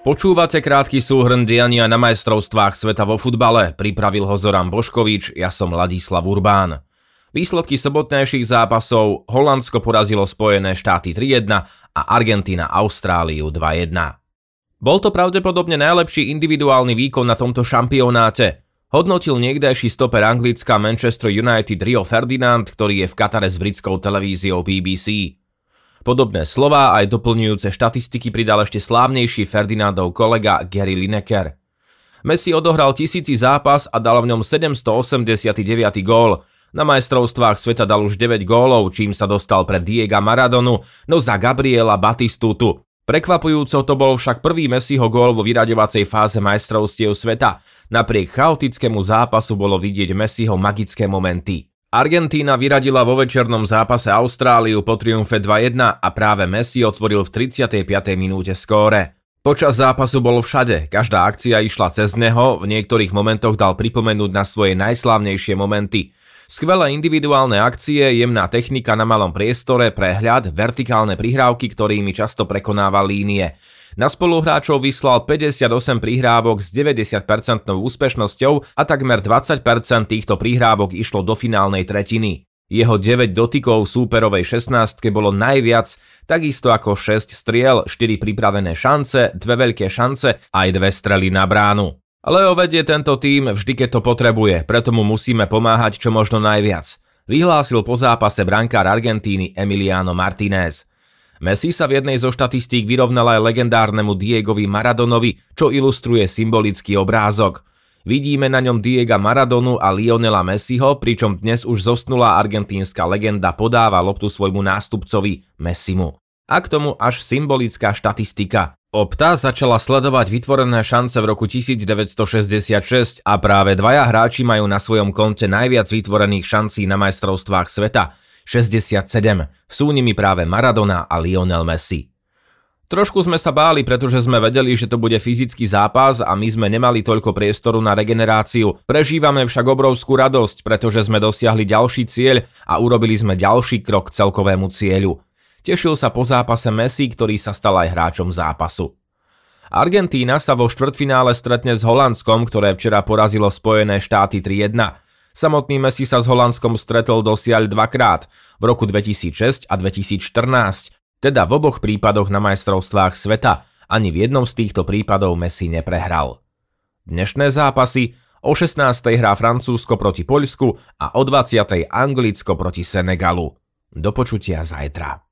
Počúvate krátky súhrn diania na majstrovstvách sveta vo futbale, pripravil ho Zoran Boškovič, ja som Ladislav Urbán. Výsledky sobotnejších zápasov Holandsko porazilo Spojené štáty 3-1 a Argentína Austráliu 2-1. Bol to pravdepodobne najlepší individuálny výkon na tomto šampionáte. Hodnotil niekdajší stoper Anglická Manchester United Rio Ferdinand, ktorý je v Katare s britskou televíziou BBC. Podobné slova aj doplňujúce štatistiky pridal ešte slávnejší Ferdinandov kolega Gary Lineker. Messi odohral tisíci zápas a dal v ňom 789. gól. Na majstrovstvách sveta dal už 9 gólov, čím sa dostal pred Diega Maradonu, no za Gabriela Batistutu. Prekvapujúco to bol však prvý Messiho gól vo vyraďovacej fáze majstrovstiev sveta. Napriek chaotickému zápasu bolo vidieť Messiho magické momenty. Argentína vyradila vo večernom zápase Austráliu po triumfe 2-1 a práve Messi otvoril v 35. minúte skóre. Počas zápasu bol všade, každá akcia išla cez neho, v niektorých momentoch dal pripomenúť na svoje najslávnejšie momenty. Skvelé individuálne akcie, jemná technika na malom priestore, prehľad, vertikálne prihrávky, ktorými často prekonával línie. Na spoluhráčov vyslal 58 prihrávok s 90% úspešnosťou a takmer 20% týchto prihrávok išlo do finálnej tretiny. Jeho 9 dotykov súperovej 16 bolo najviac, takisto ako 6 striel, 4 pripravené šance, 2 veľké šance aj dve strely na bránu. Leo vedie tento tým vždy, keď to potrebuje, preto mu musíme pomáhať čo možno najviac. Vyhlásil po zápase brankár Argentíny Emiliano Martinez. Messi sa v jednej zo štatistík vyrovnal aj legendárnemu Diegovi Maradonovi, čo ilustruje symbolický obrázok. Vidíme na ňom Diega Maradonu a Lionela Messiho, pričom dnes už zosnulá argentínska legenda podáva loptu svojmu nástupcovi Messimu. A k tomu až symbolická štatistika. Opta začala sledovať vytvorené šance v roku 1966 a práve dvaja hráči majú na svojom konte najviac vytvorených šancí na majstrovstvách sveta – 67. Sú nimi práve Maradona a Lionel Messi. Trošku sme sa báli, pretože sme vedeli, že to bude fyzický zápas a my sme nemali toľko priestoru na regeneráciu. Prežívame však obrovskú radosť, pretože sme dosiahli ďalší cieľ a urobili sme ďalší krok k celkovému cieľu. Tešil sa po zápase Messi, ktorý sa stal aj hráčom zápasu. Argentína sa vo štvrtfinále stretne s Holandskom, ktoré včera porazilo Spojené štáty 3-1. Samotný Messi sa s Holandskom stretol dosiaľ dvakrát, v roku 2006 a 2014, teda v oboch prípadoch na majstrovstvách sveta, ani v jednom z týchto prípadov Messi neprehral. Dnešné zápasy o 16. hrá Francúzsko proti Poľsku a o 20. Anglicko proti Senegalu. Do počutia zajtra.